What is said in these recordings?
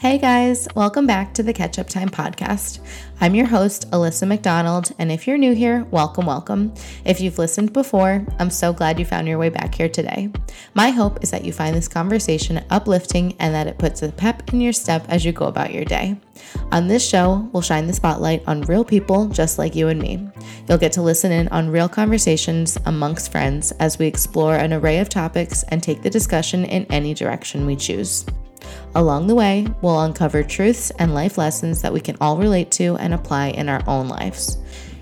Hey guys, welcome back to the Ketchup Thyme podcast. I'm your host, Alyssa McDonald, and if you're new here, welcome, welcome. If you've listened before, I'm so glad you found your way back here today. My hope is that you find this conversation uplifting and that it puts a pep in your step as you go about your day. On this show, we'll shine the spotlight on real people just like you and me. You'll get to listen in on real conversations amongst friends as we explore an array of topics and take the discussion in any direction we choose. Along the way, we'll uncover truths and life lessons that we can all relate to and apply in our own lives.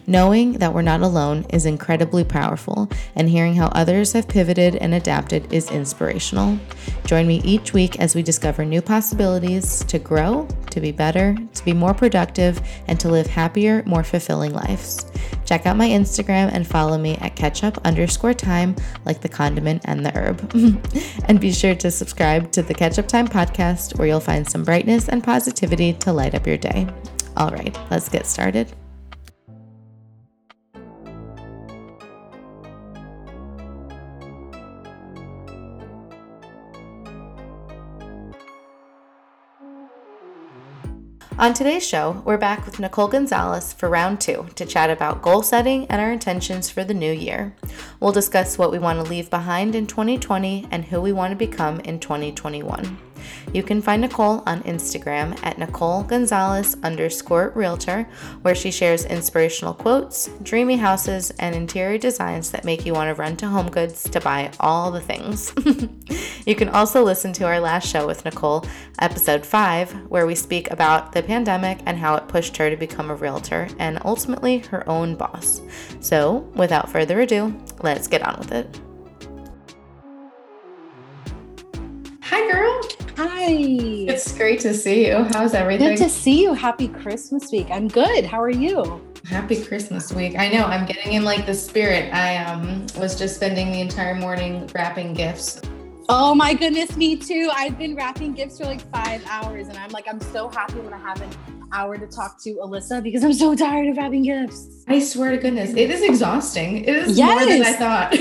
Knowing that we're not alone is incredibly powerful, and hearing how others have pivoted and adapted is inspirational. Join me each week as we discover new possibilities to grow, to be better, to be more productive, and to live happier, more fulfilling lives. Check out my Instagram and follow me at ketchup underscore thyme, like the condiment and the herb. and be sure to subscribe to the Ketchup Thyme podcast, where you'll find some brightness and positivity to light up your day. All right, let's get started. On today's show, we're back with Nicole Gonzalez for round two to chat about goal setting and our intentions for the new year. We'll discuss what we want to leave behind in 2020 and who we want to become in 2021. You can find Nicole on Instagram at Nicole Gonzalez underscore realtor, where she shares inspirational quotes, dreamy houses, and interior designs that make you want to run to HomeGoods to buy all the things. you can also listen to our last show with Nicole, episode 5, where we speak about the pandemic and how it pushed her to become a realtor and ultimately her own boss. So, without further ado, let's get on with it. Hi, girl. Hi. It's great to see you. How's everything? Good to see you. Happy Christmas week. I'm good. How are you? Happy Christmas week. I know I'm getting in like the spirit. I um was just spending the entire morning wrapping gifts. Oh my goodness, me too. I've been wrapping gifts for like five hours and I'm like, I'm so happy when I have an hour to talk to Alyssa because I'm so tired of wrapping gifts. I swear to goodness, it is exhausting. It is yes. more than I thought.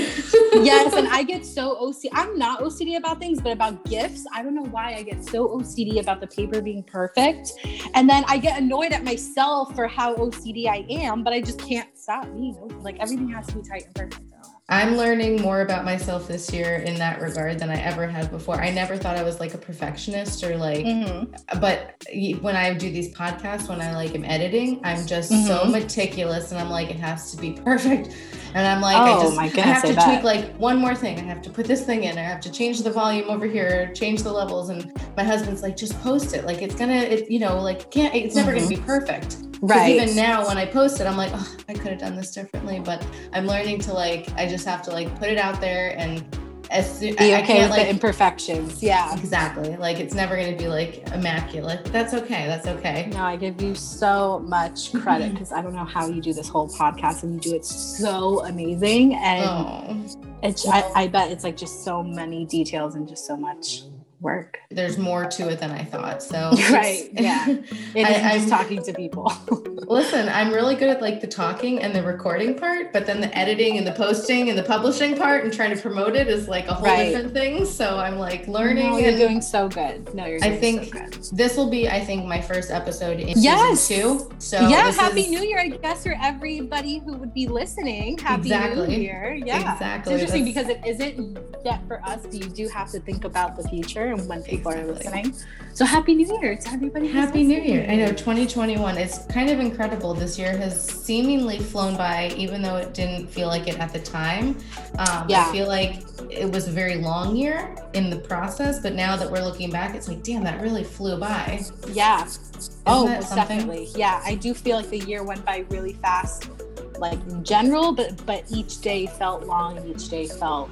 yes, and I get so OCD. I'm not OCD about things, but about gifts, I don't know why I get so OCD about the paper being perfect. And then I get annoyed at myself for how OCD I am, but I just can't stop being like everything has to be tight and perfect. I'm learning more about myself this year in that regard than I ever have before. I never thought I was like a perfectionist or like, mm-hmm. but when I do these podcasts, when I like am editing, I'm just mm-hmm. so meticulous and I'm like, it has to be perfect. And I'm like, oh, I just my goodness, I have to I tweak like one more thing. I have to put this thing in. I have to change the volume over here, change the levels. And my husband's like, just post it. Like it's gonna, it, you know, like can't, it's never mm-hmm. gonna be perfect. Right. Even now, when I post it, I'm like, oh, I could have done this differently. But I'm learning to like, I just have to like put it out there and as soon be I, okay I with like, the imperfections. Yeah. Exactly. Like it's never going to be like immaculate. That's okay. That's okay. No, I give you so much credit because I don't know how you do this whole podcast and you do it so amazing. And oh. it's, I, I bet it's like just so many details and just so much work. There's more to it than I thought. So right, yeah, it I, am just talking to people. listen, I'm really good at like the talking and the recording part, but then the editing and the posting and the publishing part and trying to promote it is like a whole right. different thing. So I'm like learning. No, you're and doing so good. No, you're. I think so this will be, I think, my first episode in yes. season two. So yeah, happy is... New Year, I guess, for everybody who would be listening. Happy exactly. New Year. Yeah, exactly. It's interesting That's... because it isn't yet for us, but you do have to think about the future and when people exactly. are listening. So happy New Year to everybody. Happy New Year. I know 2021 is kind of incredible. This year has seemingly flown by, even though it didn't feel like it at the time. Um, yeah. I feel like it was a very long year in the process, but now that we're looking back, it's like, damn, that really flew by. Yeah. Isn't oh, definitely. Yeah. I do feel like the year went by really fast, like in general, but but each day felt long and each day felt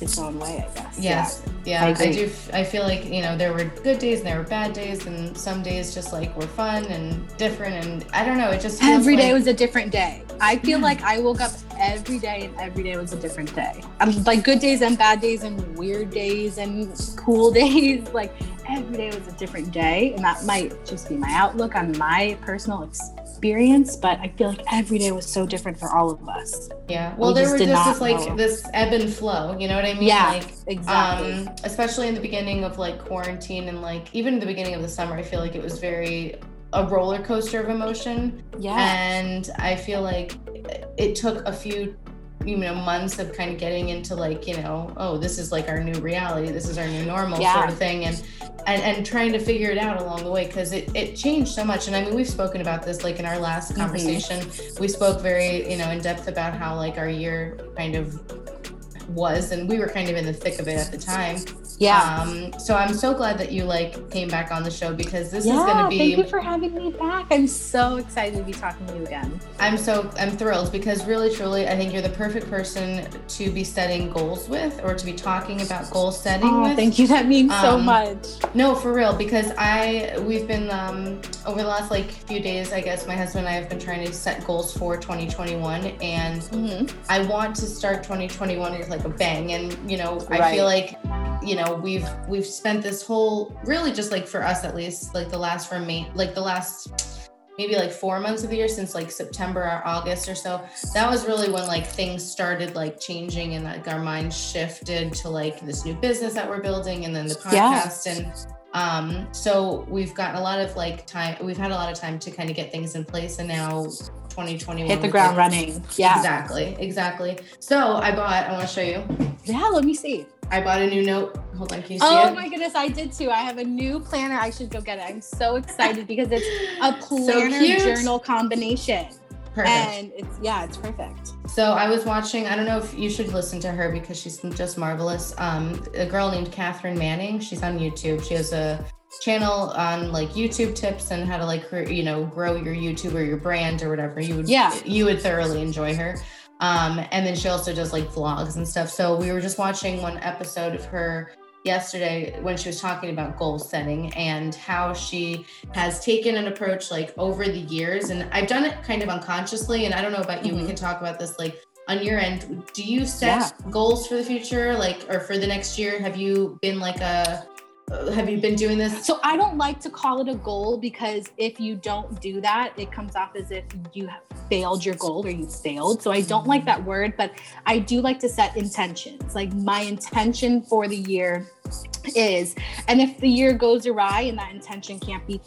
its own way, I guess. Yes. Yeah. yeah I, I, do. I feel like, you know, there were good days and there were bad days, and some days just like were fun and different. And I don't know, it just every day like... was a different day. I feel hmm. like I woke up every day and every day was a different day. I'm like good days and bad days and weird days and cool days. Like every day was a different day. And that might just be my outlook on my personal experience experience, but I feel like every day was so different for all of us. Yeah. Well, we there was just this like know. this ebb and flow. You know what I mean? Yeah. Like exactly. Um, especially in the beginning of like quarantine and like even in the beginning of the summer, I feel like it was very a roller coaster of emotion. Yeah. And I feel like it took a few you know months of kind of getting into like you know oh this is like our new reality this is our new normal yeah. sort of thing and and, and trying to figure it out along the way because it, it changed so much and i mean we've spoken about this like in our last mm-hmm. conversation mm-hmm. we spoke very you know in depth about how like our year kind of was and we were kind of in the thick of it at the time yeah. Um, so I'm so glad that you like came back on the show because this yeah, is going to be. Thank you for having me back. I'm so excited to be talking to you again. I'm so I'm thrilled because really truly I think you're the perfect person to be setting goals with or to be talking about goal setting oh, with. Thank you. That means um, so much. No, for real because I we've been um, over the last like few days I guess my husband and I have been trying to set goals for 2021 and mm-hmm. I want to start 2021 with like a bang and you know right. I feel like you know we've we've spent this whole really just like for us at least like the last for me like the last maybe like four months of the year since like september or august or so that was really when like things started like changing and like our minds shifted to like this new business that we're building and then the podcast yeah. and um so we've gotten a lot of like time we've had a lot of time to kind of get things in place and now 2021 hit the ground running yeah exactly exactly so i bought i want to show you yeah let me see I bought a new note. Hold on, can you see oh it? my goodness, I did too. I have a new planner. I should go get it. I'm so excited because it's a planner so journal combination. Perfect. And it's yeah, it's perfect. So I was watching. I don't know if you should listen to her because she's just marvelous. Um, a girl named Catherine Manning. She's on YouTube. She has a channel on like YouTube tips and how to like you know grow your YouTube or your brand or whatever. You would yeah you would thoroughly enjoy her. Um, and then she also does like vlogs and stuff. So we were just watching one episode of her yesterday when she was talking about goal setting and how she has taken an approach like over the years. And I've done it kind of unconsciously. And I don't know about you, mm-hmm. we can talk about this like on your end. Do you set yeah. goals for the future, like, or for the next year? Have you been like a have you been doing this? So I don't like to call it a goal because if you don't do that, it comes off as if you have failed your goal or you failed. So I don't like that word, but I do like to set intentions. Like my intention for the year is and if the year goes awry and that intention can't be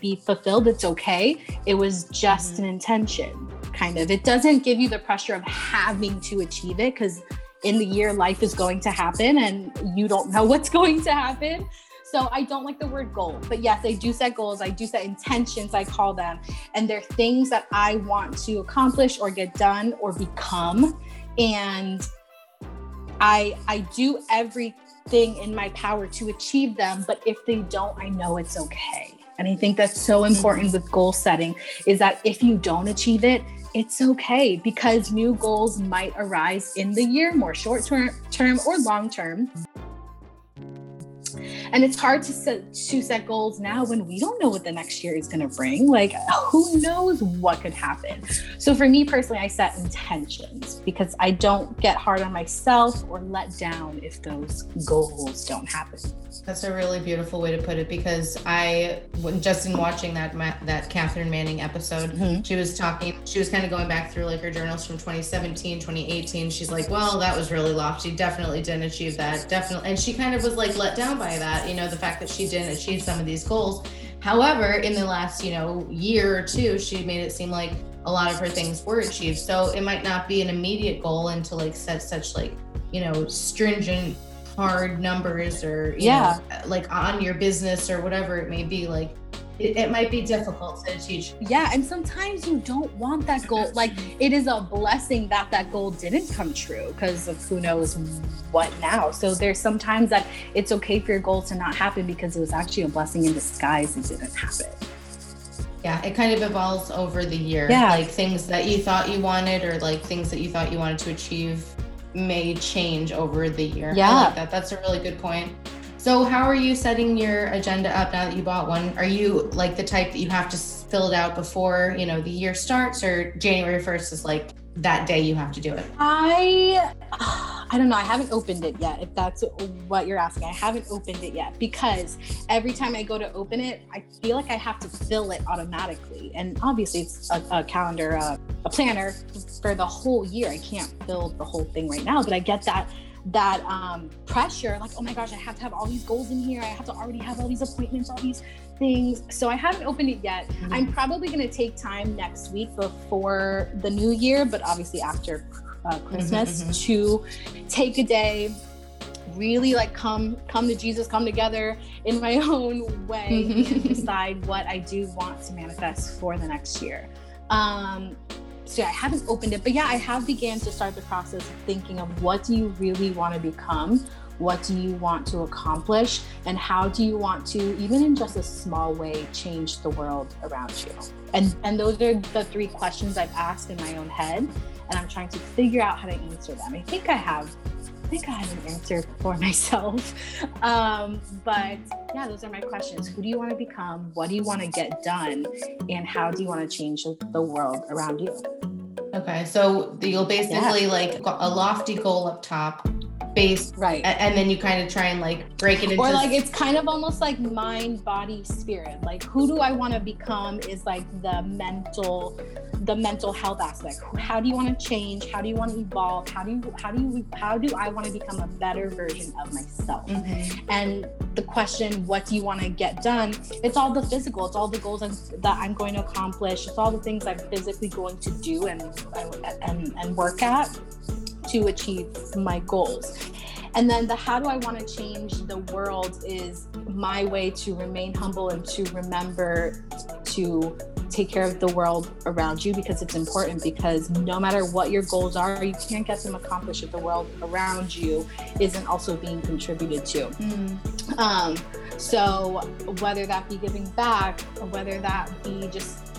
be fulfilled it's okay it was just mm-hmm. an intention kind of it doesn't give you the pressure of having to achieve it because in the year life is going to happen and you don't know what's going to happen. So I don't like the word goal, but yes, I do set goals. I do set intentions, I call them. And they're things that I want to accomplish or get done or become. And I I do everything in my power to achieve them, but if they don't, I know it's okay. And I think that's so important with goal setting is that if you don't achieve it, it's okay because new goals might arise in the year, more short term or long term. And it's hard to set to set goals now when we don't know what the next year is going to bring. Like who knows what could happen. So for me personally, I set intentions because I don't get hard on myself or let down if those goals don't happen. That's a really beautiful way to put it because I, just in watching that that Catherine Manning episode, mm-hmm. she was talking, she was kind of going back through like her journals from 2017, 2018. She's like, well, that was really lofty. Definitely didn't achieve that. Definitely, and she kind of was like let down by that. You know, the fact that she didn't achieve some of these goals. However, in the last you know year or two, she made it seem like a lot of her things were achieved. So it might not be an immediate goal and to like set such like you know stringent hard numbers or yeah know, like on your business or whatever it may be like it, it, might be difficult to teach yeah and sometimes you don't want that goal like it is a blessing that that goal didn't come true because of who knows what now so there's sometimes that it's okay for your goal to not happen because it was actually a blessing in disguise and didn't happen yeah, it kind of evolves over the year. Yeah. Like things that you thought you wanted or like things that you thought you wanted to achieve may change over the year. Yeah. Like that. That's a really good point. So, how are you setting your agenda up now that you bought one? Are you like the type that you have to fill it out before, you know, the year starts or January 1st is like that day you have to do it? I I don't know. I haven't opened it yet. If that's what you're asking, I haven't opened it yet because every time I go to open it, I feel like I have to fill it automatically. And obviously, it's a, a calendar, uh, a planner for the whole year. I can't fill the whole thing right now, but I get that that um, pressure like oh my gosh i have to have all these goals in here. I have to already have all these appointments all these things. So i haven't opened it yet. Mm-hmm. i'm probably going to take time next week before the new year but obviously after uh, mm-hmm, christmas mm-hmm, to take a day really like come come to jesus come together in my own way and decide what i do want to manifest for the next year. Um so yeah, I haven't opened it, but yeah, I have began to start the process of thinking of what do you really want to become? What do you want to accomplish? And how do you want to, even in just a small way, change the world around you? And and those are the three questions I've asked in my own head. And I'm trying to figure out how to answer them. I think I have think I have an answer for myself. Um, but yeah, those are my questions. Who do you want to become? What do you want to get done? And how do you want to change the world around you? Okay, so you'll basically yeah. like a lofty goal up top based right. and then you kind of try and like break it into or like it's kind of almost like mind body spirit. Like who do i want to become is like the mental the mental health aspect. How do you want to change? How do you want to evolve? How do you how do you how do i want to become a better version of myself? Mm-hmm. and the question what do you want to get done? It's all the physical. It's all the goals that i'm going to accomplish. It's all the things i'm physically going to do and and, and work at to achieve my goals. And then the how do I want to change the world is my way to remain humble and to remember to take care of the world around you because it's important because no matter what your goals are you can't get them accomplished if the world around you isn't also being contributed to mm. um, so whether that be giving back whether that be just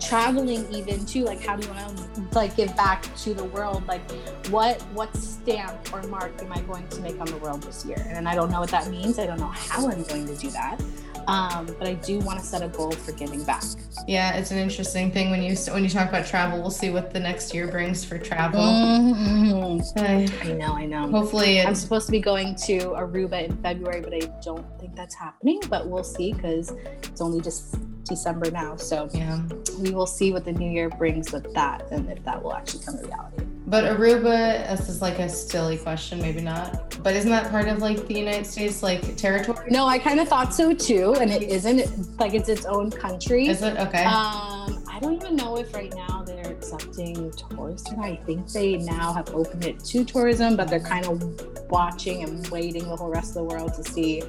traveling even too like how do you want to like give back to the world like what what stamp or mark am i going to make on the world this year and i don't know what that means i don't know how i'm going to do that um, but I do want to set a goal for giving back. Yeah, it's an interesting thing when you when you talk about travel. We'll see what the next year brings for travel. Mm-hmm. I know, I know. Hopefully, I'm supposed to be going to Aruba in February, but I don't think that's happening. But we'll see because it's only just December now, so yeah, we will see what the new year brings with that, and if that will actually come to reality. But Aruba, this is like a silly question, maybe not. But isn't that part of like the United States like territory? No, I kind of thought so too, and it isn't. Like it's its own country. Is it okay? Um, I don't even know if right now they're accepting tourists. I think they now have opened it to tourism, but they're kind of watching and waiting the whole rest of the world to see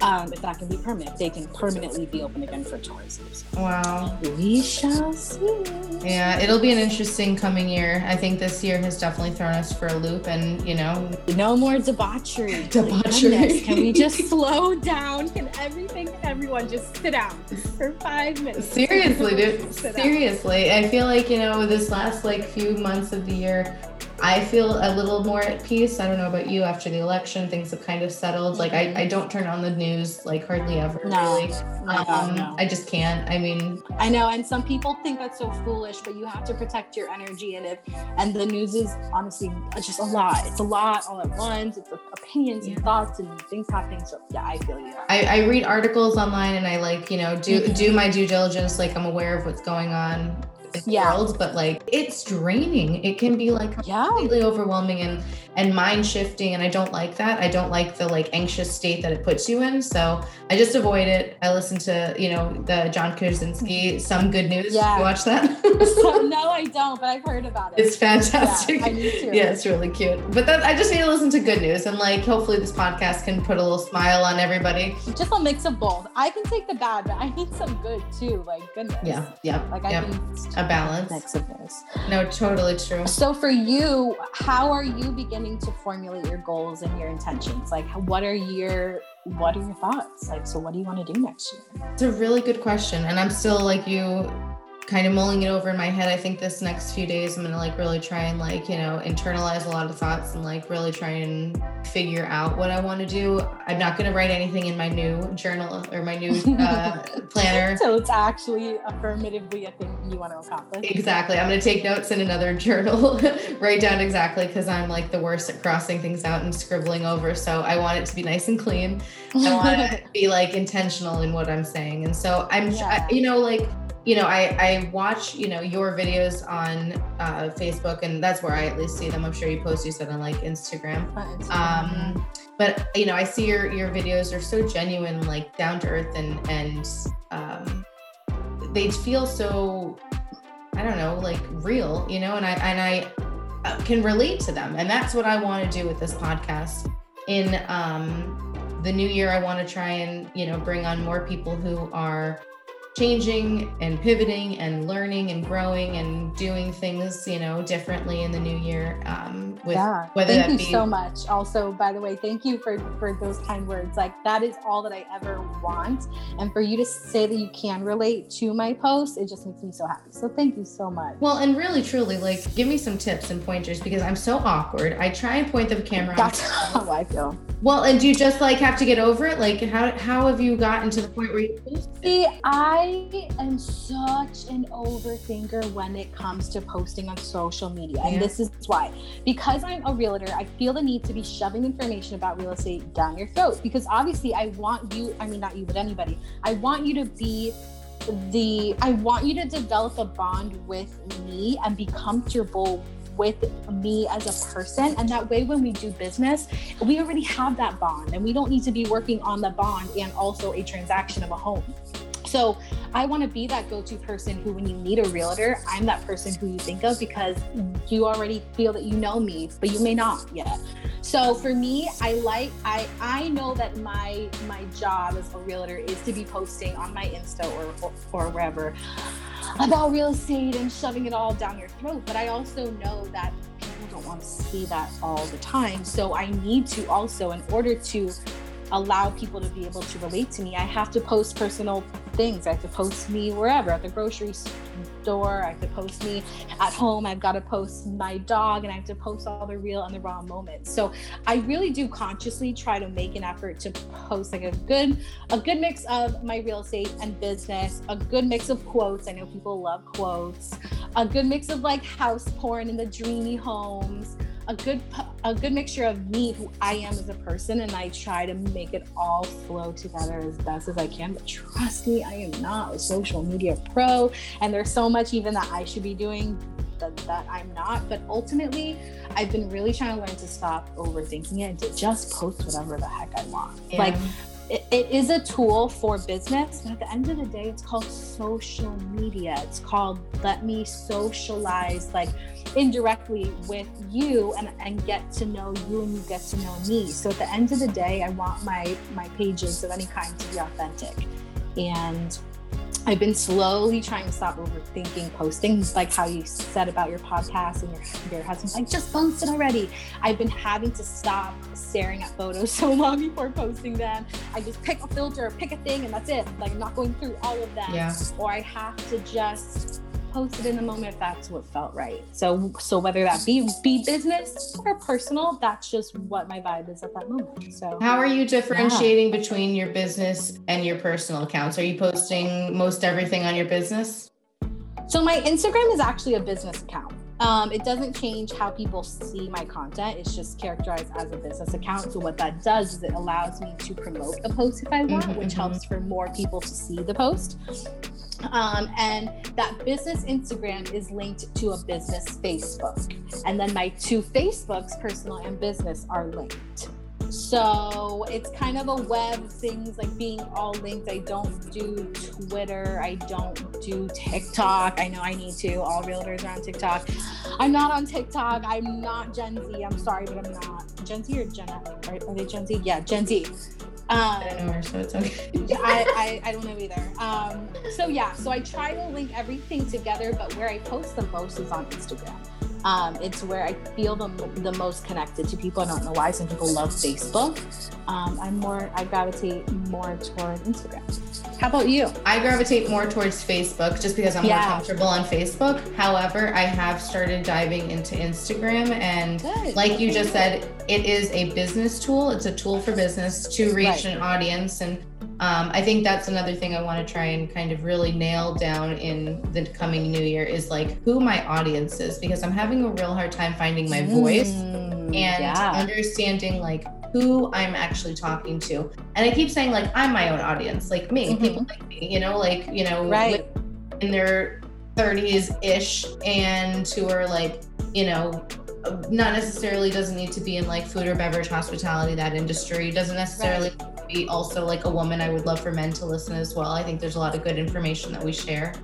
um, if that can be permanent, they can permanently be open again for tourism. So wow. We shall see. Yeah, it'll be an interesting coming year. I think this year has definitely thrown us for a loop, and you know, no more debauchery. Debauchery. Can we just slow down? Can everything and everyone just sit down for five minutes? Seriously, dude. Seriously, I feel like you know this last like few months of the year I feel a little more at peace. I don't know about you after the election, things have kind of settled. Like I, I don't turn on the news like hardly ever no, really. No, um, no. I just can't. I mean I know and some people think that's so foolish, but you have to protect your energy and if and the news is honestly just a lot. It's a lot all at once. It's opinions yeah. and thoughts and things happening. So yeah, I feel you. I, I read articles online and I like, you know, do do my due diligence, like I'm aware of what's going on yeah. world, but like it's draining. It can be like yeah. completely overwhelming and and mind shifting. And I don't like that. I don't like the like anxious state that it puts you in. So I just avoid it. I listen to, you know, the John Krasinski, mm-hmm. Some Good News. Yeah. You watch that? so, no, I don't, but I've heard about it. It's fantastic. Yeah, I need to. yeah, it's really cute. But that I just need to listen to good news and like hopefully this podcast can put a little smile on everybody. Just a mix of both. I can take the bad, but I need some good too. Like goodness. Yeah. Yeah. Like I yep. need a balance. This. No, totally true. So for you, how are you beginning to formulate your goals and your intentions? Like what are your what are your thoughts? Like so what do you want to do next year? It's a really good question. And I'm still like you kind of mulling it over in my head. I think this next few days I'm gonna like really try and like, you know, internalize a lot of thoughts and like really try and figure out what I want to do. I'm not gonna write anything in my new journal or my new uh, planner. So it's actually affirmatively a thing you want to accomplish. Exactly. I'm going to take notes in another journal, write down exactly because I'm like the worst at crossing things out and scribbling over. So I want it to be nice and clean. I want to be like intentional in what I'm saying. And so I'm, yeah. you know, like, you know, I, I watch, you know, your videos on uh, Facebook and that's where I at least see them. I'm sure you post, you said on like Instagram. Instagram. Um, but you know, I see your, your videos are so genuine, like down to earth and, and, um, they feel so I don't know, like real, you know, and I and I uh, can relate to them. And that's what I want to do with this podcast. In um the new year I want to try and, you know, bring on more people who are changing and pivoting and learning and growing and doing things you know differently in the new year um with yeah. whether thank you be- so much also by the way thank you for for those kind words like that is all that i ever want and for you to say that you can relate to my post it just makes me so happy so thank you so much well and really truly like give me some tips and pointers because i'm so awkward i try and point the camera that's how i feel well, and do you just like have to get over it? Like, how how have you gotten to the point where you see? I am such an overthinker when it comes to posting on social media, yeah. and this is why. Because I'm a realtor, I feel the need to be shoving information about real estate down your throat. Because obviously, I want you. I mean, not you, but anybody. I want you to be the I want you to develop a bond with me and be comfortable with me as a person. And that way, when we do business, we already have that bond and we don't need to be working on the bond and also a transaction of a home. So I want to be that go-to person who, when you need a realtor, I'm that person who you think of because you already feel that you know me, but you may not yet. So for me, I like I I know that my my job as a realtor is to be posting on my Insta or or, or wherever about real estate and shoving it all down your throat. But I also know that people don't want to see that all the time. So I need to also, in order to allow people to be able to relate to me, I have to post personal things. I have to post me wherever, at the grocery store, I have to post me at home, I've got to post my dog, and I have to post all the real and the raw moments. So I really do consciously try to make an effort to post like a good, a good mix of my real estate and business, a good mix of quotes. I know people love quotes, a good mix of like house porn and the dreamy homes a good a good mixture of me who I am as a person and I try to make it all flow together as best as I can. But trust me I am not a social media pro and there's so much even that I should be doing that, that I'm not. But ultimately I've been really trying to learn to stop overthinking it and to just post whatever the heck I want. Yeah. like it, it is a tool for business, but at the end of the day, it's called social media. It's called let me socialize like indirectly with you and, and get to know you and you get to know me. So at the end of the day, I want my my pages of any kind to be authentic. And I've been slowly trying to stop overthinking posting, like how you said about your podcast and your, your husband's like, just post it already. I've been having to stop staring at photos so long before posting them. I just pick a filter, pick a thing, and that's it. Like, I'm not going through all of them. Yeah. Or I have to just post it in the moment if that's what felt right. So so whether that be be business or personal, that's just what my vibe is at that moment. So how are you differentiating yeah. between your business and your personal accounts? Are you posting most everything on your business? So my Instagram is actually a business account. Um, it doesn't change how people see my content. It's just characterized as a business account. So what that does is it allows me to promote the post if I want, mm-hmm, which mm-hmm. helps for more people to see the post. Um, and that business Instagram is linked to a business Facebook. And then my two Facebooks, personal and business, are linked. So it's kind of a web of things like being all linked. I don't do Twitter. I don't do TikTok. I know I need to. All realtors are on TikTok. I'm not on TikTok. I'm not Gen Z. I'm sorry, but I'm not. Gen Z or Gen X? Are, are they Gen Z? Yeah, Gen Z. Um, I don't know her, so it's okay. I, I, I, don't know either. Um, so yeah, so I try to link everything together, but where I post the most is on Instagram. Um, it's where I feel the, the most connected to people. I don't know why. Some people love Facebook. Um, I'm more, I gravitate more toward Instagram. How about you? I gravitate more towards Facebook just because I'm yeah. more comfortable on Facebook. However, I have started diving into Instagram. And Good. like you just said, it is a business tool. It's a tool for business to reach right. an audience. And um, I think that's another thing I want to try and kind of really nail down in the coming new year is like who my audience is because I'm having a real hard time finding my voice Mm, and yeah. understanding like who I'm actually talking to. And I keep saying like I'm my own audience, like me, Mhm. people like me, you know, like you know, right. in their 30s ish and who are like, you know, not necessarily doesn't need to be in like food or beverage hospitality that industry doesn't necessarily to be also like a woman. I would love for men to listen as well. I think there's a lot of good information that we share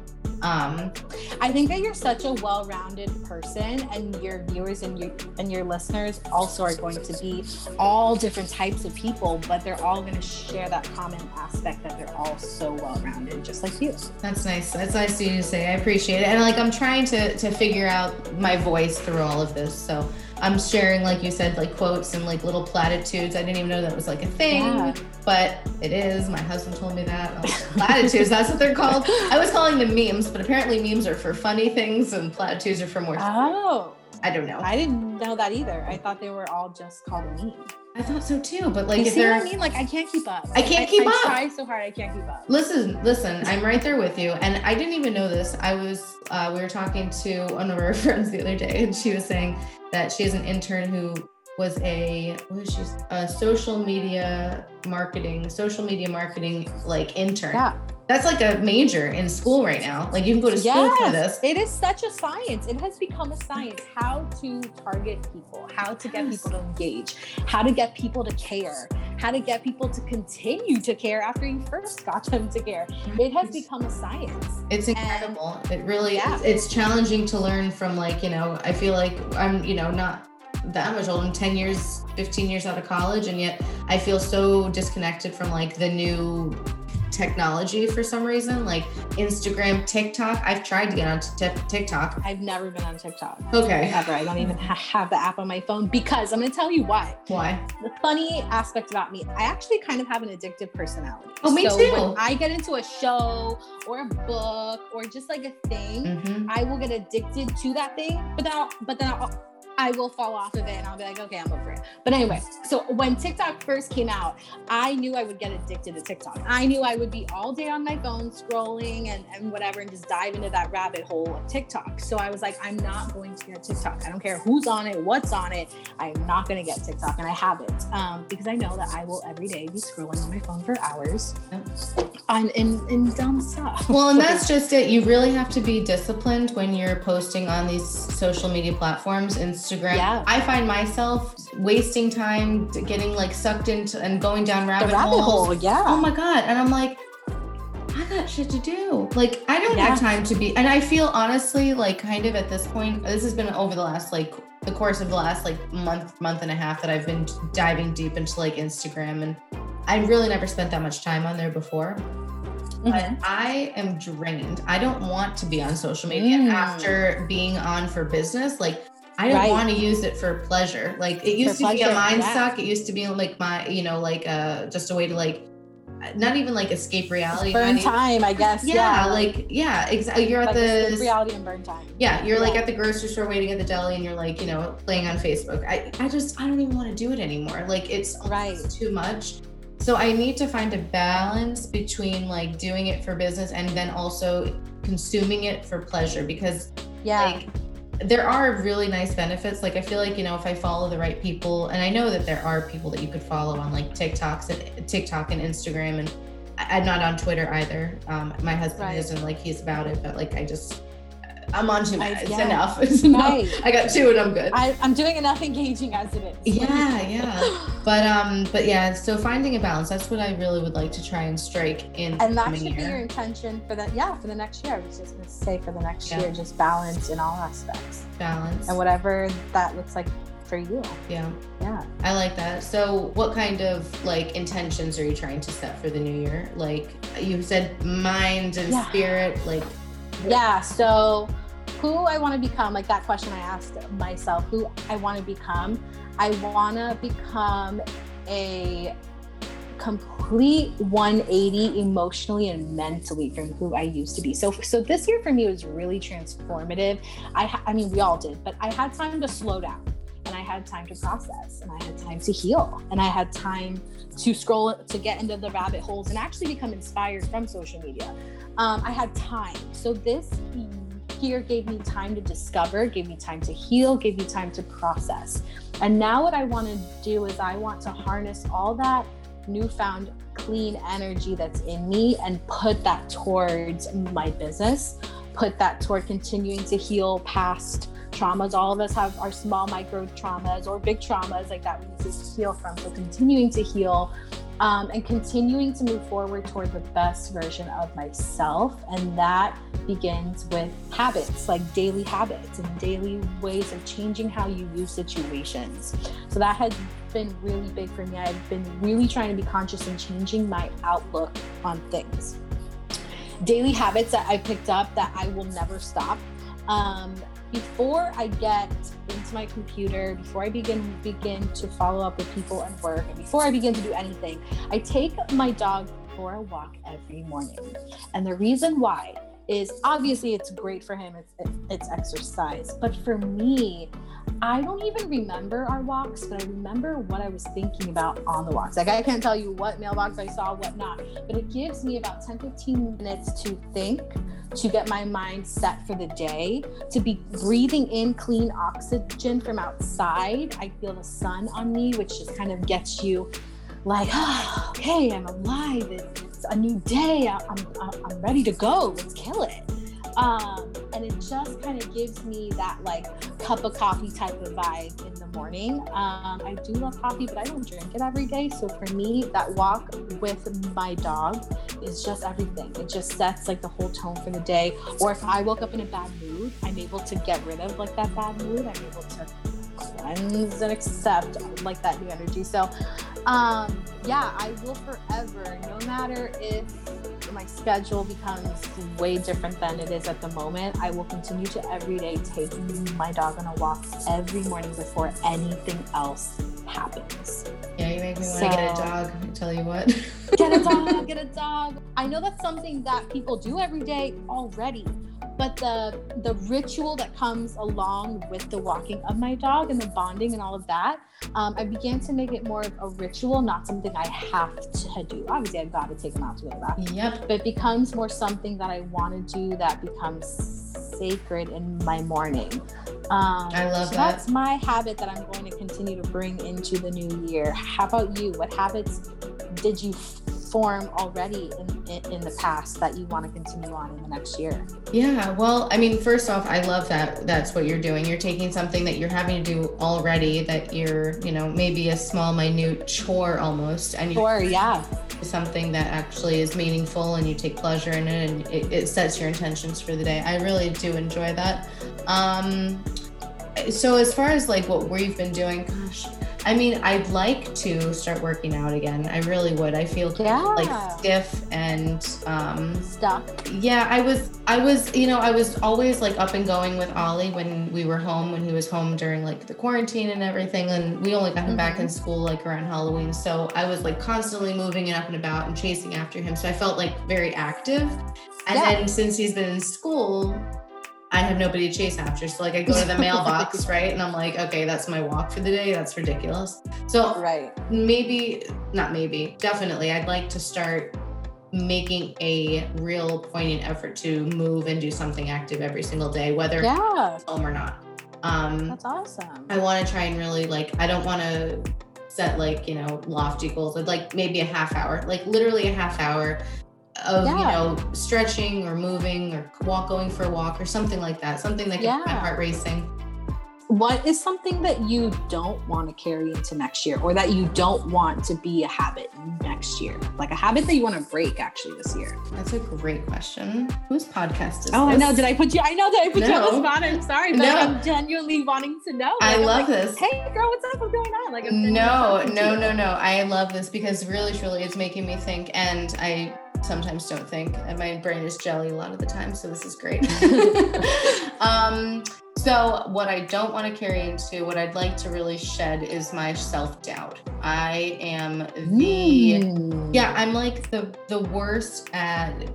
um I think that you're such a well-rounded person, and your viewers and your and your listeners also are going to be all different types of people, but they're all going to share that common aspect that they're all so well-rounded, just like you. that's nice. That's nice of you to say. I appreciate it. And like i'm trying to to figure out my voice through all of this so i'm sharing like you said like quotes and like little platitudes i didn't even know that was like a thing Yeah. but it is. My husband told me that. Oh, platitudes, that's what they're called. I was calling them memes, but apparently memes are for funny things and platitudes are for more. Oh, I don't know. I, I didn't know that either. I thought they were all just called a meme. Thought so too, but like you if see what I mean? Like I can't keep up. I can't keep I, up. I try so hard, I can't keep up. Listen, listen, I'm right there with you. And I didn't even know this. I was, uh, we were talking to one of our friends the other day, and she was saying that she has an intern who was a, what is she, a social media marketing, social media marketing like intern. Yeah. That's like a major in school right now. Like you can go to school for this. It is such a science. It has become a science how to target people, how to get people to engage, how to get people to care, how to get people to continue to care after you first got them to care. It has become a science. It's incredible. it really Yeah. is. It's challenging to learn from like, you know, I feel like I'm, you know, not that much old. I'm 10 years, 15 years out of college. And yet I feel so disconnected from like the new technology for some reason, like Instagram, TikTok. I've tried to get onto Tik- TikTok. I've never been on TikTok. Okay. Ever. I don't even ha- have the app on my phone because I'm going to tell you why. Why? The funny aspect about me, I actually kind of have an addictive personality. Oh, me so too. When I get into a show or a book or just like a thing, hmm I will get addicted to that thing, but then I'll, but then I'll, I will fall off of it and I'll be like, okay, I'm over it. But anyway, so when TikTok first came out, I knew I would get addicted to TikTok. I knew I would be all day on my phone scrolling and, and whatever and just dive into that rabbit hole of TikTok. So I was like, I'm not going to get TikTok. I don't care who's on it, what's on it. I'm not going to get TikTok. And I haven't um, because I know that I will every day be scrolling on my phone for hours on in, in dumb stuff. Well, and that's just it. You really have to be disciplined when you're posting on these social media platforms, Instagram. Yeah. I find myself wasting time getting like sucked into and going down the rabbit, rabbit holes. hole. Yeah. Oh my god! And I'm like, I got shit to do. Like I don't Yeah. have time to be. And I feel honestly like kind of at this point. This has been over the last like the course of the last like month, month and a half that I've been diving deep into like Instagram and. I really never spent that much time on there before but Mhm. I am drained. I don't want to be on social media Mm. after being on for business. Like I don't Right. want to use it for pleasure. Like it used For to be a mind yeah. suck. It used to be like my, you know, like uh just a way to like not even like escape reality. burn even- time, I guess. yeah, like yeah, exactly. You're at like the reality and burn time. yeah, you're like at the grocery store waiting at the deli and you're like, you know, playing on Facebook. I, I just I don't even want to do it anymore. Like it's Right. too much. So I need to find a balance between like doing it for business and then also consuming it for pleasure because Yeah. like there are really nice benefits. Like I feel like, you know, if I follow the right people and I know that there are people that you could follow on like TikToks and TikTok and Instagram and I'm not on Twitter either. Um, my husband Right. isn't like he's about it, but like I just I'm on too I-. It's yeah. enough. It's enough. Right. I got two and I'm good. I, I'm doing enough engaging as it is. Yeah, yeah. But um, but yeah, so finding a balance, that's what I really would like to try and strike in And that should be your intention for the yeah for the next year. I was just gonna say for the next Yeah. year, just balance in all aspects balance. and whatever that looks like for you. yeah. Yeah. I like that. So, what kind of like intentions are you trying to set for the new year? Like you said, mind and Yeah. spirit. Like, Yeah. So who I want to become, like that question I asked myself, who I want to become. I want to become a complete 180 emotionally and mentally from who I used to be. So so this year for me was really transformative. I ha- I mean we all did, but I had time to slow down and I had time to process and I had time to heal and I had time to scroll to get into the rabbit holes and actually become inspired from social media. Um, I had time. So this year gave me time to discover, gave me time to heal, gave me time to process. And now what I want to do is I want to harness all that newfound clean energy that's in me and put that towards my business, put that toward continuing to heal past traumas. All of us have our small micro traumas or big traumas like that we need to heal from. So continuing to heal um, and continuing to move forward toward the best version of myself. And that begins with habits, like daily habits and daily ways of changing how you use situations. So that has been really big for me. I've been really trying to be conscious and changing my outlook on things. Daily habits that I picked up that I will never stop. Um, before I get into my computer, before I begin begin to follow up with people and work, and before I begin to do anything, I take my dog for a walk every morning. And the reason why is obviously it's great for him, it's, it's exercise. But for me, I don't even remember our walks, but I remember what I was thinking about on the walks. Like I can't tell you what mailbox I saw, what not, but it gives me about 10, 15 minutes to think, to get my mind set for the day, to be breathing in clean oxygen from outside. I feel the sun on me, which just kind of gets you like, oh, okay, I'm alive. It's a new day. I'm, I'm, I'm ready to go. Let's kill it. Um, and it just kind of gives me that like cup of coffee type of vibe in the morning. Um, I do love coffee, but I don't drink it every day. So for me, that walk with my dog is just everything. It just sets like the whole tone for the day. Or if I woke up in a bad mood, I'm able to get rid of like that bad mood. I'm able to cleanse and accept like that new energy. So um yeah, I will forever, no matter if my schedule becomes way different than it is at the moment, I will continue to every day take my dog on a walk every morning before anything else happens. Yeah, you make me want to get a dog. I tell you what. get a dog, get a dog. I know that's something that people do every day already, but the the ritual that comes along with the walking of my dog and the bonding and all of that um, i began to make it more of a ritual not something i have to do obviously i've got to take him out to go to that yep but it becomes more something that i want to do that becomes sacred in my morning um, I love so that. That's my habit that I'm going to continue to bring into the new year. How about you? What habits did you form already in, in, in, the past that you want to continue on in the next year? Yeah well i mean first off i love that that's what you're doing. You're taking something that you're having to do already that you're you know maybe a small minute chore almost and you sure, yeah. something that actually is meaningful and you take pleasure in it and it, it sets your intentions for the day. I really do enjoy that. Um so as far as like what we've been doing gosh I mean, I'd like to start working out again. I really would. I feel yeah. like stiff and um stuck. Yeah, I was I was, you know, I was always like up and going with Ollie when we were home, when he was home during like the quarantine and everything. And we only got him mm-hmm. back in school like around Halloween. So I was like constantly moving and up and about and chasing after him. So I felt like very active. And yeah. then since he's been in school, I have nobody to chase after. So like I go to the mailbox, right? And I'm like, okay, that's my walk for the day. That's ridiculous. So right. maybe not maybe, definitely I'd like to start making a real poignant effort to move and do something active every single day, whether yeah. home or not. Um that's awesome. I want to try and really like I don't want to set like, you know, lofty goals. I'd like maybe a half hour, like literally a half hour of yeah. you know stretching or moving or walk going for a walk or something like that something that gets yeah. my heart racing. What is something that you don't want to carry into next year or that you don't want to be a habit next year? Like a habit that you want to break actually this year? That's a great question. Whose podcast is oh this? i know. did i put you i know that i put no. you on the spot. I'm sorry but no. i'm genuinely wanting to know. Like, i love like, this. Hey girl what's up? What's going on? Like no no no no. I love this because really truly it's making me think and i sometimes don't think and my brain is jelly a lot of the time so this is great um, so what i don't want to carry into what i'd like to really shed is my self-doubt i am the mm. yeah i'm like the the worst at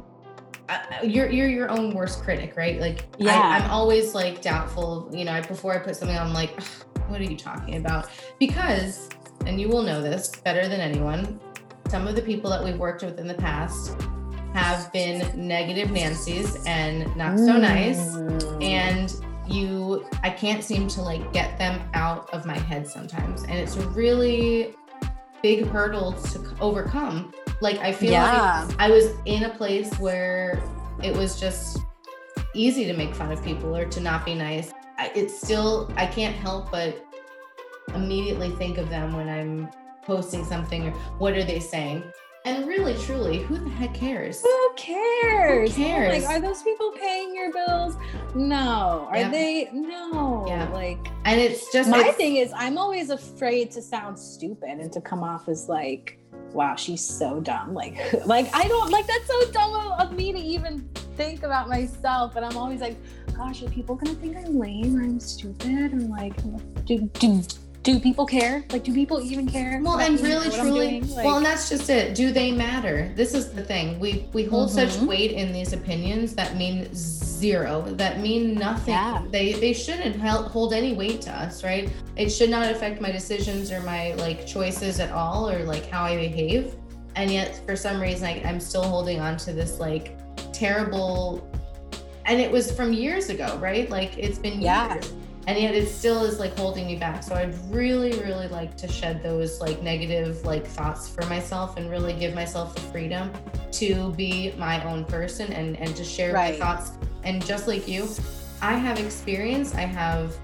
uh, you're you're your own worst critic right like yeah I, am always like doubtful you know I, before i put something on I'm like what are you talking about? Because, and you will know this better than anyone, some of the people that we've worked with in the past have been negative Nancy's and not so nice. Mm. And you, I can't seem to like get them out of my head sometimes. And it's a really big hurdle to overcome. Like, I feel Yeah. like I was in a place where it was just easy to make fun of people or to not be nice. I, it's still, I can't help but immediately think of them when I'm posting something or what are they saying? And really, truly, who the heck cares? Who cares? Who cares? Like, are those people paying your bills? No. Are Yeah. they? No. Yeah. Like, And it's just my it's- thing is, I'm always afraid to sound stupid and to come off as like, wow, she's so dumb. Like, like I don't like that's so dumb of, me to even think about myself. And I'm always like, gosh, are people gonna think I'm lame or I'm stupid? Or like, do do do people care? Like, do people even care? Well, and really, truly. Like- well, and that's just it. Do they matter? This is the thing. We we hold such Mhm. weight in these opinions that mean zero, that mean nothing. Yeah. They they shouldn't hold any weight to us, right? It should not affect my decisions or my like choices at all, or like how I behave. And yet, for some reason, I, I'm still holding on to this like terrible. And it was from years ago, right? Like it's been Yeah. years and yet it still is like holding me back. So i'd really really like to shed those like negative like thoughts for myself and really give myself the freedom to be my own person and and to share Right. my thoughts. And just like you i have experience i have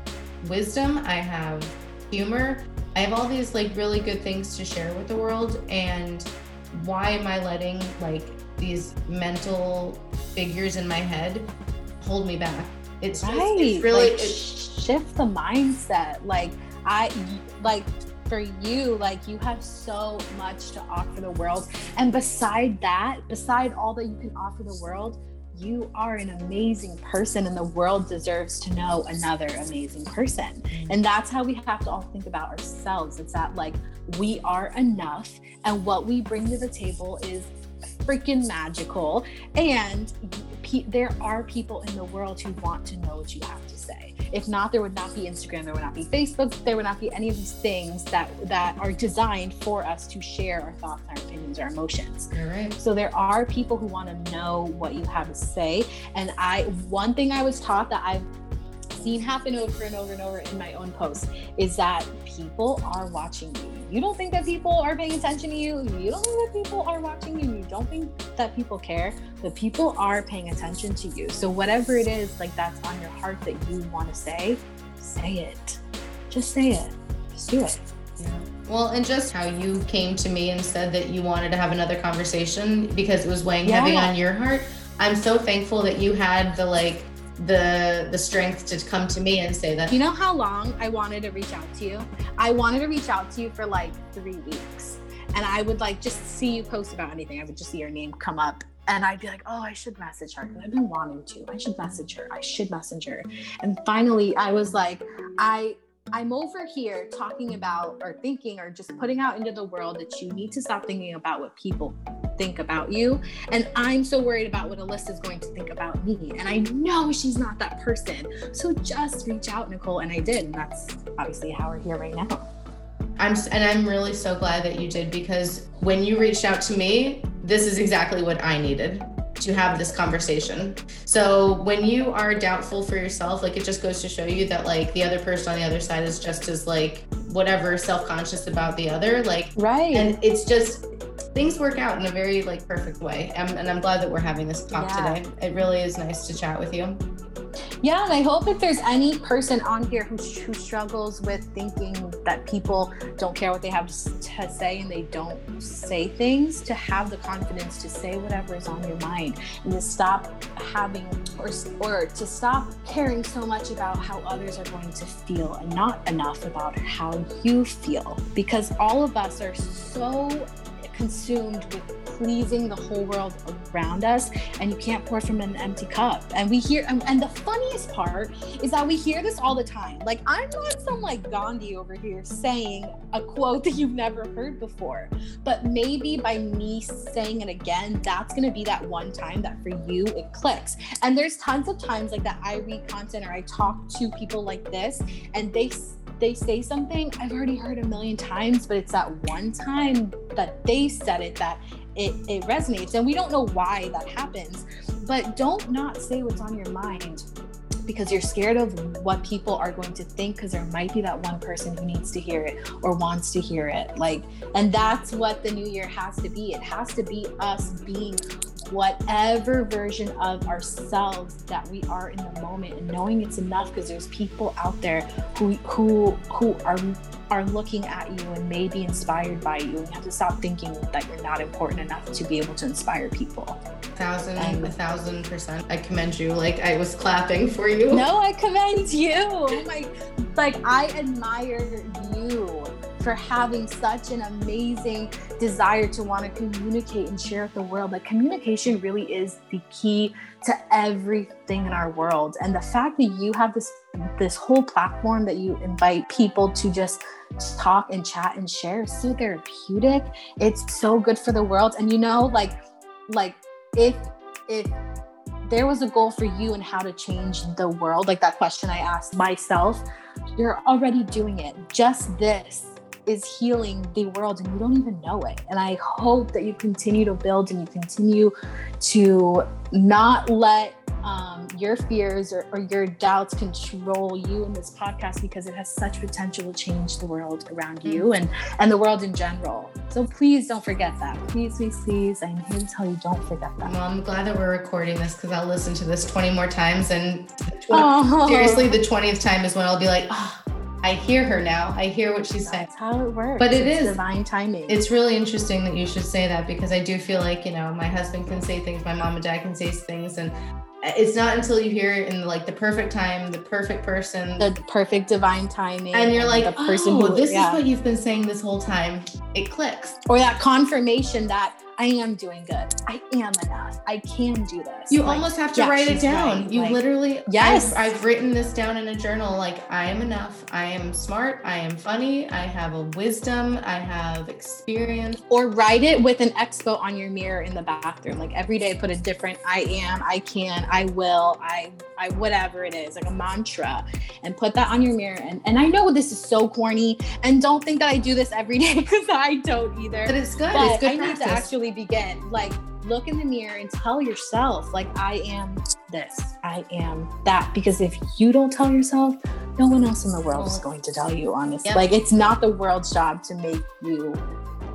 wisdom i have humor i have all these like really good things to share with the world. And why am i letting like these mental figures in my head hold me back it's just right it's really like, it's, shift the mindset. Like i like for you like you have so much to offer the world. And beside that beside all that you can offer the world you are an amazing person and the world deserves to know another amazing person. And that's how we have to all think about ourselves. It's that like we are enough and what we bring to the table is freaking magical. And pe- there are people in the world who want to know what you have to say if not there would not be instagram there would not be facebook there would not be any of these things that that are designed for us to share our thoughts our opinions our emotions You're right. so there are people who want to know what you have to say. And I, one thing I was taught that I've seen happen over and over and over in my own posts is that people are watching you. You don't think that people are paying attention to you. You don't think that people are watching you. You don't think that people care. But people are paying attention to you. So whatever it is, like that's on your heart that you want to say, say it. Just say it. Just do it. Well, and just how you came to me and said that you wanted to have another conversation because it was weighing heavy on your heart. I'm so thankful that you had the like the the strength to come to me and say that. You know how long I wanted to reach out to you? I wanted to reach out to you for like three weeks. And I would like just see you post about anything. I would just see your name come up. And I'd be like, oh, I should message her. I've been wanting to. I should message her. I should message her. And finally, I was like, I I'm over here talking about or thinking or just putting out into the world that you need to stop thinking about what people think about you. And I'm so worried about what Alyssa is going to think about me. And I know she's not that person. So just reach out, Nicole. And I did. And that's obviously how we're here right now. I'm and I'm really so glad that you did because when you reached out to me, this is exactly what I needed to have this conversation. So when you are doubtful for yourself, like it just goes to show you that like the other person on the other side is just as like whatever self-conscious about the other. Like Right. and it's just things work out in a very like perfect way and, and i'm glad that we're having this talk Yeah. today it really is nice to chat with you Yeah, and I hope if there's any person on here who, who struggles with thinking that people don't care what they have to say and they don't say things, to have the confidence to say whatever is on your mind and to stop having or, or to stop caring so much about how others are going to feel and not enough about how you feel. Because all of us are so consumed with pleasing the whole world around us and you can't pour from an empty cup. And we hear and, the funniest part is that we hear this all the time. Like i'm not some like gandhi over here saying a quote that you've never heard before but maybe by me saying it again that's going to be that one time that for you it clicks. And there's tons of times like that i read content or i talk to people like this and they they say something I've already heard a million times, but it's that one time that they said it that it, it resonates. And we don't know why that happens. But don't not say what's on your mind because you're scared of what people are going to think because there might be that one person who needs to hear it or wants to hear it. Like and that's what the new year has to be. It has to be us being whatever version of ourselves that we are in the moment and knowing it's enough because there's people out there who who who are are looking at you and may be inspired by you. You have to stop thinking that you're not important enough to be able to inspire people thousand and, a thousand percent i commend you like i was clapping for you no i commend you oh Like, like i admire you for having such an amazing desire to want to communicate and share with the world. Like communication really is the key to everything in our world. And the fact that you have this this whole platform that you invite people to just talk and chat and share is so therapeutic. It's so good for the world. And you know, like like if if there was a goal for you and how to change the world, like that question I asked myself, you're already doing it. Just this is healing the world and you don't even know it. And I hope that you continue to build and you continue to not let um, your fears or, or, your doubts control you in this podcast because it has such potential to change the world around you mm. and and the world in general. So please don't forget that. Please, please, please. I'm here to tell you, don't forget that. Well, I'm glad that we're recording this because I'll listen to this 20 more times, and 20, oh. seriously, the 20th time is when I'll be like, oh, I hear her now. I hear what she's That's saying. That's how it works. But it it's is divine timing. It's really interesting that you should say that because I do feel like, you know, my husband can say things, my mom and dad can say things, and it's not until you hear it in like the perfect time, the perfect person, the perfect divine timing, and you're like, the person oh, who, this yeah. is what you've been saying this whole time. It clicks, or that confirmation that I am doing good. I am enough. I can do this. You like, almost have to yeah, write it down. Right. You like, literally, yes. I've, I've, written this down in a journal. Like, I am enough. I am smart. I am funny. I have a wisdom. I have experience. Or write it with an expo on your mirror in the bathroom. Like every day, put a different I am, I can, I will, I, I, whatever it is, like a mantra, and put that on your mirror. And, and I know this is so corny, and don't think that I do this every day because I don't either. But it's good. But it's good I practice. need to actually begin. Like, look in the mirror and tell yourself, like, I am this, I am that. Because if you don't tell yourself, no one else in the world is going to tell you, honestly. Yep. Like, it's not the world's job to make you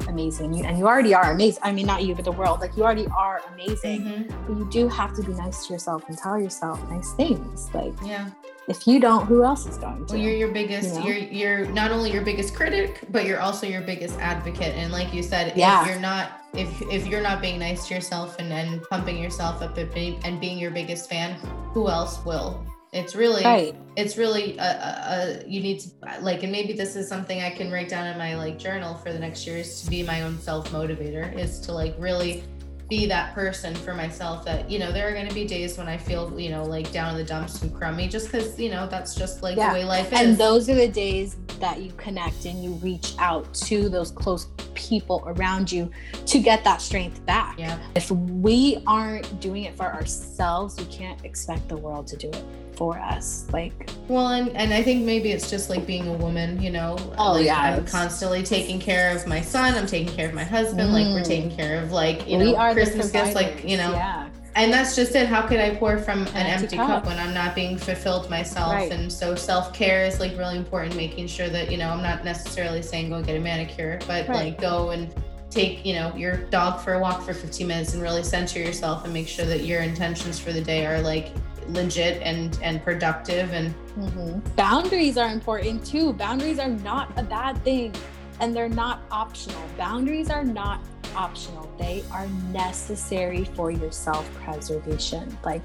amazing. You, and you already are amazing. I mean, not you, but the world. Like, you already are amazing. Mm-hmm. But you do have to be nice to yourself and tell yourself nice things. Like, yeah if you don't who else is going to well you're your biggest you know? you're you're not only your biggest critic but you're also your biggest advocate and like you said yeah. if you're not if if you're not being nice to yourself and and pumping yourself up and being your biggest fan who else will it's really right. it's really a, a, a, you need to like and maybe this is something i can write down in my like journal for the next year is to be my own self motivator is to like really be that person for myself that you know there are going to be days when i feel you know like down in the dumps and crummy just because you know that's just like yeah. the way life is. and those are the days that you connect and you reach out to those close people around you to get that strength back. Yeah. If we aren't doing it for ourselves we can't expect the world to do it for us like well and, and i think maybe it's just like being a woman you know oh like yeah i'm constantly taking care of my son i'm taking care of my husband mm. like we're mm. taking care of like you we know christmas gifts like you know yeah and that's just it how could i pour from an empty cup. cup when i'm not being fulfilled myself right. and so self-care is like really important making sure that you know i'm not necessarily saying go get a manicure but right. like go and take you know your dog for a walk for 15 minutes and really center yourself and make sure that your intentions for the day are like legit and and productive and mm-hmm. boundaries are important too. Boundaries are not a bad thing and they're not optional. Boundaries are not optional. They are necessary for your self-preservation. Like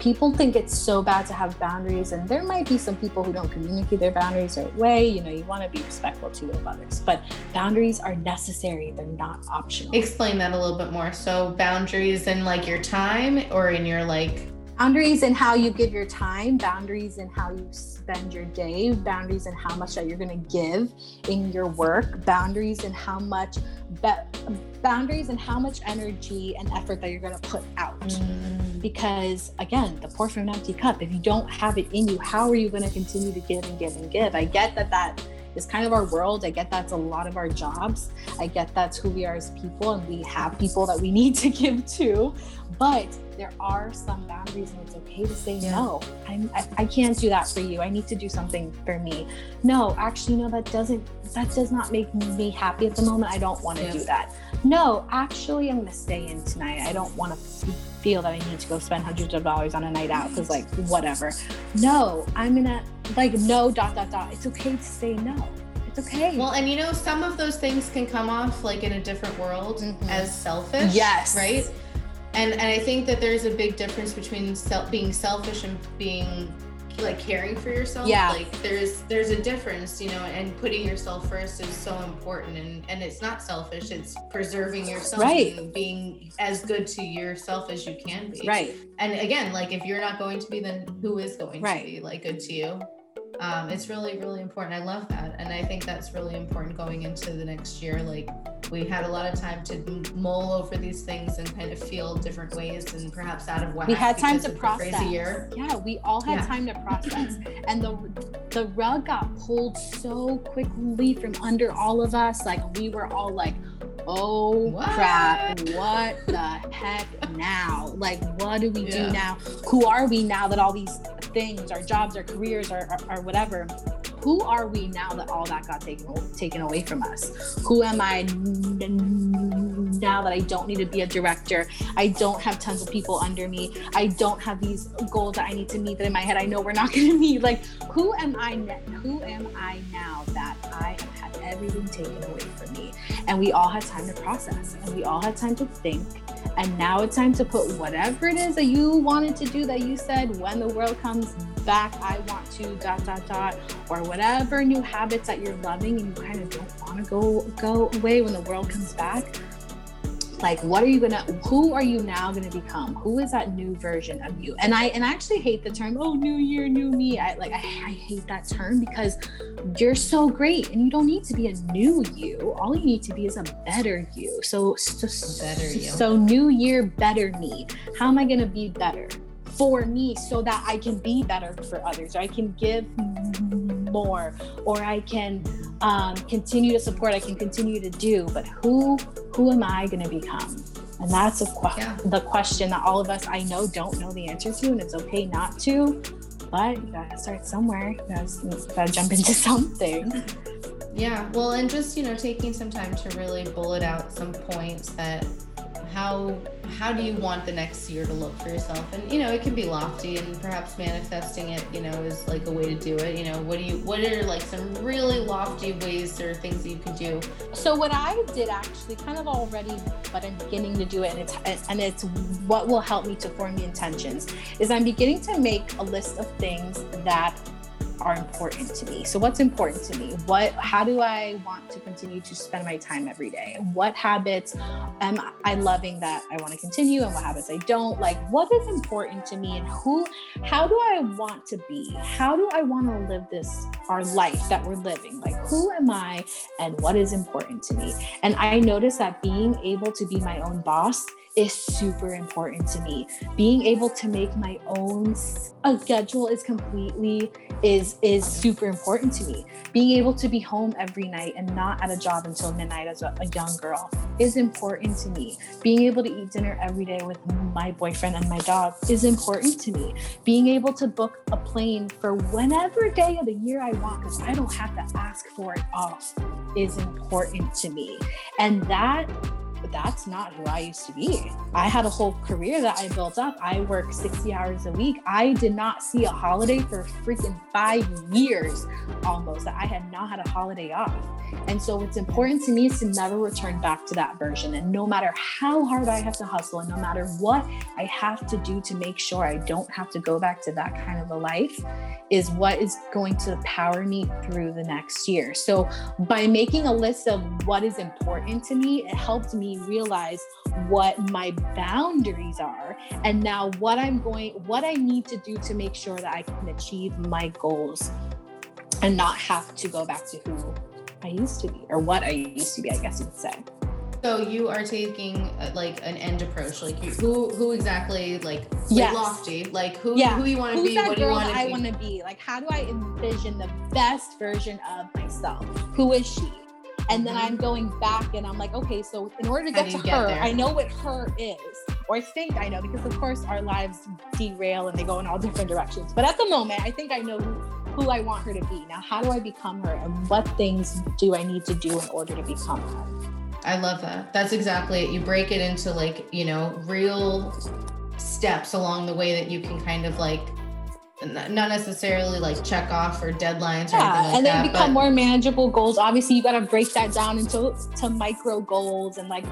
people think it's so bad to have boundaries and there might be some people who don't communicate their boundaries right way. You know you want to be respectful to of others but boundaries are necessary. They're not optional. Explain that a little bit more. So boundaries in like your time or in your like boundaries in how you give your time, boundaries in how you spend your day, boundaries in how much that you're going to give in your work, boundaries in how much be- boundaries and how much energy and effort that you're going to put out. Mm. because again the pour from an empty cup if you don't have it in you how are you going to continue to give and give and give i get that that is kind of our world i get that's a lot of our jobs i get that's who we are as people and we have people that we need to give to but there are some boundaries and it's okay to say yeah. no. I'm, I, I can't do that for you. I need to do something for me. No actually no that doesn't that does not make me happy at the moment. I don't want to yeah. do that. No actually i'm going to stay in tonight. I don't want to feel that i need to go spend hundreds of dollars on a night out because like whatever. No i'm gonna like no dot dot dot. It's okay to say no. It's okay. Well and you know some of those things can come off like in a different world mm-hmm. as selfish yes. right and and I think that there's a big difference between self, being selfish and being like caring for yourself. Yeah. Like there's there's a difference, you know, and putting yourself first is so important and and it's not selfish, it's preserving yourself right. and being as good to yourself as you can be. Right. And again, like if you're not going to be then who is going right. to be like good to you? Um, it's really really important. I love that. And I think that's really important going into the next year like we had a lot of time to mull over these things and kind of feel different ways and perhaps out of whack. We had time to process. Year. Yeah, we all had yeah. time to process, and the the rug got pulled so quickly from under all of us. Like we were all like, "Oh what? crap! What the heck now? Like, what do we yeah. do now? Who are we now that all these things, our jobs, our careers, our, our, our whatever, who are we now that all that got taken taken away from us? Who am I now that I don't need to be a director? I don't have tons of people under me. I don't have these goals that I need to meet that in my head I know we're not going to meet. Like, who am I? Who am I now that I have had everything taken away from me? And we all had time to process, and we all had time to think and now it's time to put whatever it is that you wanted to do that you said when the world comes back, I want to dot dot dot, or whatever new habits that you're loving and you kind of don't want to go go away when the world comes back like what are you gonna who are you now gonna become? Who is that new version of you? And i and i actually hate the term oh new year new me. I like i, I hate that term because you're so great and you don't need to be a new you. All you need to be is a better you. So so, better you. so new year better me. How am i gonna be better for me so that i can be better for others? I can give more or i can um, continue to support i can continue to do but who who am i going to become and that's a que- yeah. the question that all of us i know don't know the answer to and it's okay not to but you gotta start somewhere you gotta, you gotta jump into something yeah well and just you know taking some time to really bullet out some points that how how do you want the next year to look for yourself? And you know it can be lofty and perhaps manifesting it you know is like a way to do it. You know what do you what are like some really lofty ways or things that you can do? So what i did actually kind of already but i'm beginning to do it and it's and it's what will help me to form the intentions is i'm beginning to make a list of things that are important to me. So what's important to me? What how do I want to continue to spend my time every day? What habits am I loving that I want to continue and what habits I don't? Like what is important to me and who how do I want to be? How do I want to live this our life that we're living? Like who am I and what is important to me? And I noticed that being able to be my own boss is super important to me. Being able to make my own schedule is completely is is super important to me. Being able to be home every night and not at a job until midnight as a, a young girl is important to me. Being able to eat dinner every day with my boyfriend and my dog is important to me. Being able to book a plane for whenever day of the year I want because I don't have to ask for it off is important to me. And that but that's not who I used to be. I had a whole career that I built up. I worked 60 hours a week. I did not see a holiday for freaking five years almost that I had not had a holiday off. And so what's important to me is to never return back to that version. And no matter how hard I have to hustle and no matter what I have to do to make sure I don't have to go back to that kind of a life is what is going to power me through the next year. So by making a list of what is important to me, it helped me realize what my boundaries are and now what I'm going what I need to do to make sure that I can achieve my goals and not have to go back to who I used to be or what I used to be, I guess you would say. So you are taking uh, like an end approach, like you, who who exactly like Yes. lofty, like who Yeah. who you want to be, that what do you girl want to I be? want to be? Like, how do I envision the best version of myself? Who is she? And then Mhm. I'm going back and I'm like, okay, so in order to get to get her, there? I know what her is, or I think I know, because of course our lives derail and they go in all different directions. But at the moment, I think I know who, who I want her to be. Now, how do I become her? And what things do I need to do in order to become her? I love that. That's exactly it. You break it into like, you know, real steps along the way that you can kind of like n- not necessarily like check off or deadlines or anything Yeah, like and then that. become more manageable goals. Obviously, you got to break that down into to micro goals. And like,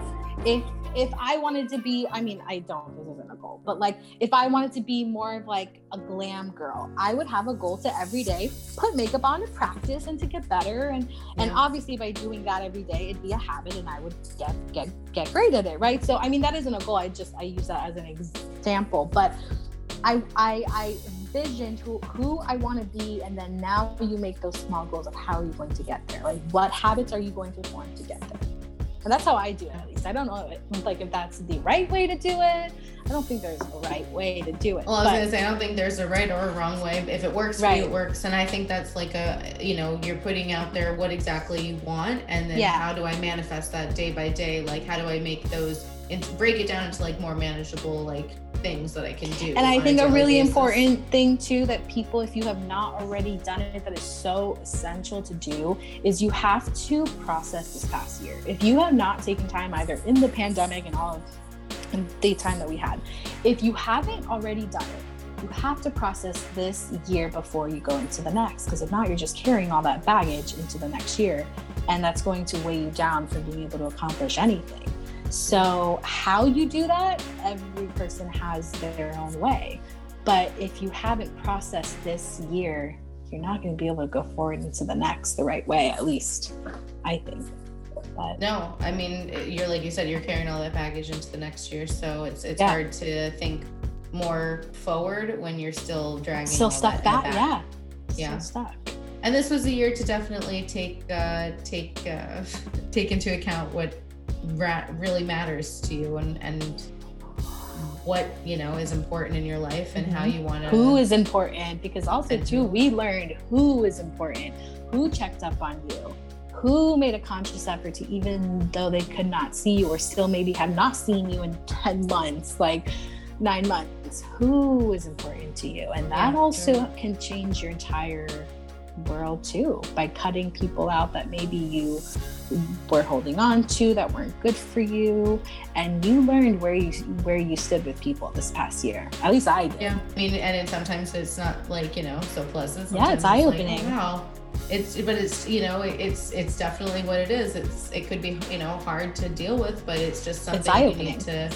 if if I wanted to be, I mean, I don't. This isn't a goal, but like, if I wanted to be more of like a glam girl, I would have a goal to every day put makeup on to practice and to get better. And and obviously, by doing that every day, it'd be a habit, and I would get get get great at it, right? So, I mean, that isn't a goal. I just I use that as an example, but. I, I I envisioned to who I want to be, and then now you make those small goals of how are you going to get there? Like what habits are you going to form to get there? And that's how I do it at least. I don't know if, like if that's the right way to do it. I don't think there's a right way to do it. Well, I was but- gonna say I don't think there's a right or a wrong way. If it works for you, it works. And I think that's like a you know, you're putting out there what exactly you want and then Yeah. how do I manifest that day by day? Like how do I make those and break it down into like more manageable like things that I can do. and I think a daily really basis. important thing too that people, if you have not already done it, that is so essential to do is you have to process this past year. If you have not taken time either in the pandemic and all of the time that we had, if you haven't already done it, you have to process this year before you go into the next. Because if not, you're just carrying all that baggage into the next year. And that's going to weigh you down from being able to accomplish anything. So, how you do that, every person has their own way. But if you haven't processed this year, you're not going to be able to go forward into the next the right way, at least, I think. But No, I mean you're like you said, you're carrying all that baggage into the next year, so it's it's Yeah. hard to think more forward when you're still dragging still stuck back, back. yeah. Yeah. Still stuck. And this was a year to definitely take uh, take uh, take into account what ra- really matters to you and and what you know is important in your life and how you want to. Mm-hmm. Who is important? Because also, too, we learned who is important, who checked up on you, who made a conscious effort to, even though they could not see you or still maybe have not seen you in 10 months, like nine months, who is important to you? And that Yeah, also can change your entire world too by cutting people out that maybe you were holding on to that weren't good for you and you learned where you where you stood with people this past year at least i did Yeah, I mean, and it, sometimes it's not like you know so pleasant. Yeah, it's Sometimes like, oh, eye-opening. oh, wow, it's but it's you know it's it's definitely what it is. It's it could be you know hard to deal with, but it's just something you need to.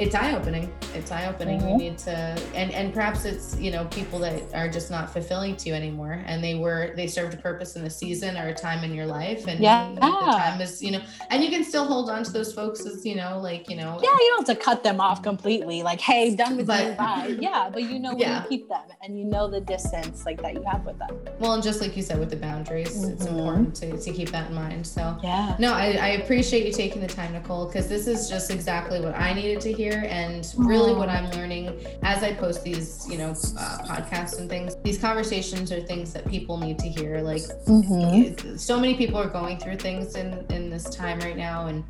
It's eye opening. It's eye opening. You Mhm. need to, and and perhaps it's you know people that are just not fulfilling to you anymore, and they were they served a purpose in a season or a time in your life, and Yeah. the time is you know, and you can still hold on to those folks as you know like you know yeah you don't have to cut them off completely like hey done with But- you bye yeah but you know Yeah. you keep them and you know the distance like that you have with them Well, and just like you said with the boundaries, it's Mhm. important to, to keep that in mind. So, yeah no, I, I appreciate you taking the time, Nicole, because this is just exactly what I needed to hear. And really, what I'm learning as I post these, you know, uh, podcasts and things, these conversations are things that people need to hear. Like, Mm-hmm. so many people are going through things in, in this time right now, and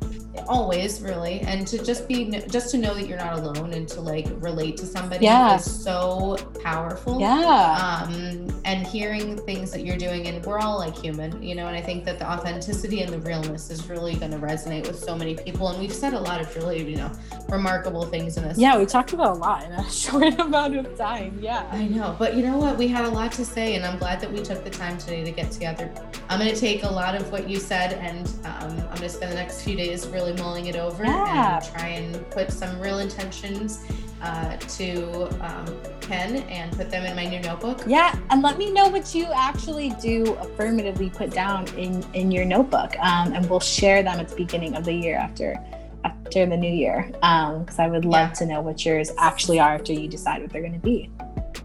always really. And to just be, just to know that you're not alone and to like relate to somebody Yeah. is so powerful yeah um, and hearing things that you're doing and we're all like human you know and i think that the authenticity and the realness is really going to resonate with so many people and we've said a lot of really you know remarkable things in this yeah we talked about a lot in a short amount of time yeah I know, but you know what? We had a lot to say, and I'm glad that we took the time today to get together. I'm going to take a lot of what you said, and um, I'm going to spend the next few days really mulling it over Yeah. and try and put some real intentions uh, to um, pen and put them in my new notebook. Yeah, and let me know what you actually do affirmatively put down in in your notebook, um, and we'll share them at the beginning of the year after after the new year, because I would love Yeah. to know what yours actually are after you decide what they're going to be.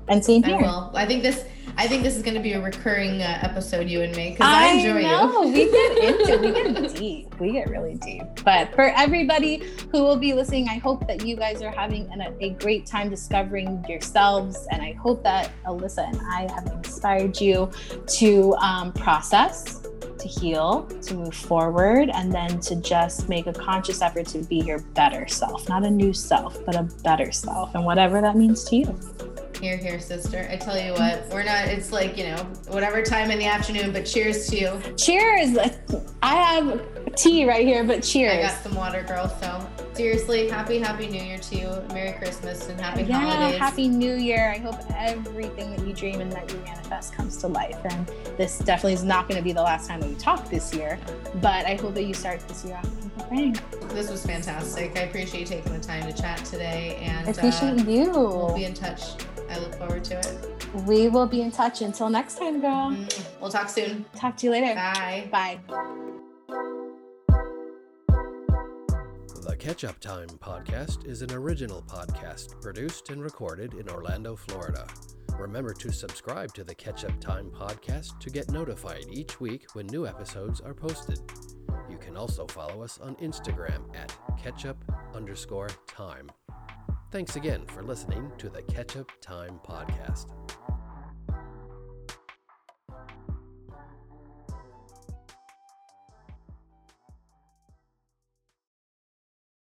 And same here. I will. I think this. I think this is going to be a recurring uh, episode, you and me, because I, I enjoy know. you. we get into we get deep. We get really deep. But for everybody who will be listening, I hope that you guys are having an, a great time discovering yourselves, and I hope that Alyssa and I have inspired you to um, process. To heal, to move forward, and then to just make a conscious effort to be your better self. Not a new self, but a better self, and whatever that means to you. Here, here, sister. I tell you what, we're not. It's like you know, whatever time in the afternoon. But cheers to you. Cheers! I have tea right here, but cheers. I got some water, girl. So seriously, happy, happy New Year to you. Merry Christmas and happy yeah, holidays. happy New Year. I hope everything that you dream and that you manifest comes to life. And this definitely is not going to be the last time that we talk this year, but I hope that you start this year off with a bang. This was fantastic. I appreciate you taking the time to chat today, and I appreciate uh, you. We'll be in touch. I look forward to it. We will be in touch. Until next time, girl. Mm, We'll talk soon. Talk to you later. Bye. Bye. The Ketchup Thyme podcast is an original podcast produced and recorded in Orlando, Florida. Remember to subscribe to the Ketchup Thyme podcast to get notified each week when new episodes are posted. You can also follow us on Instagram at ketchup underscore thyme. Thanks again for listening to the Catch Up Time podcast.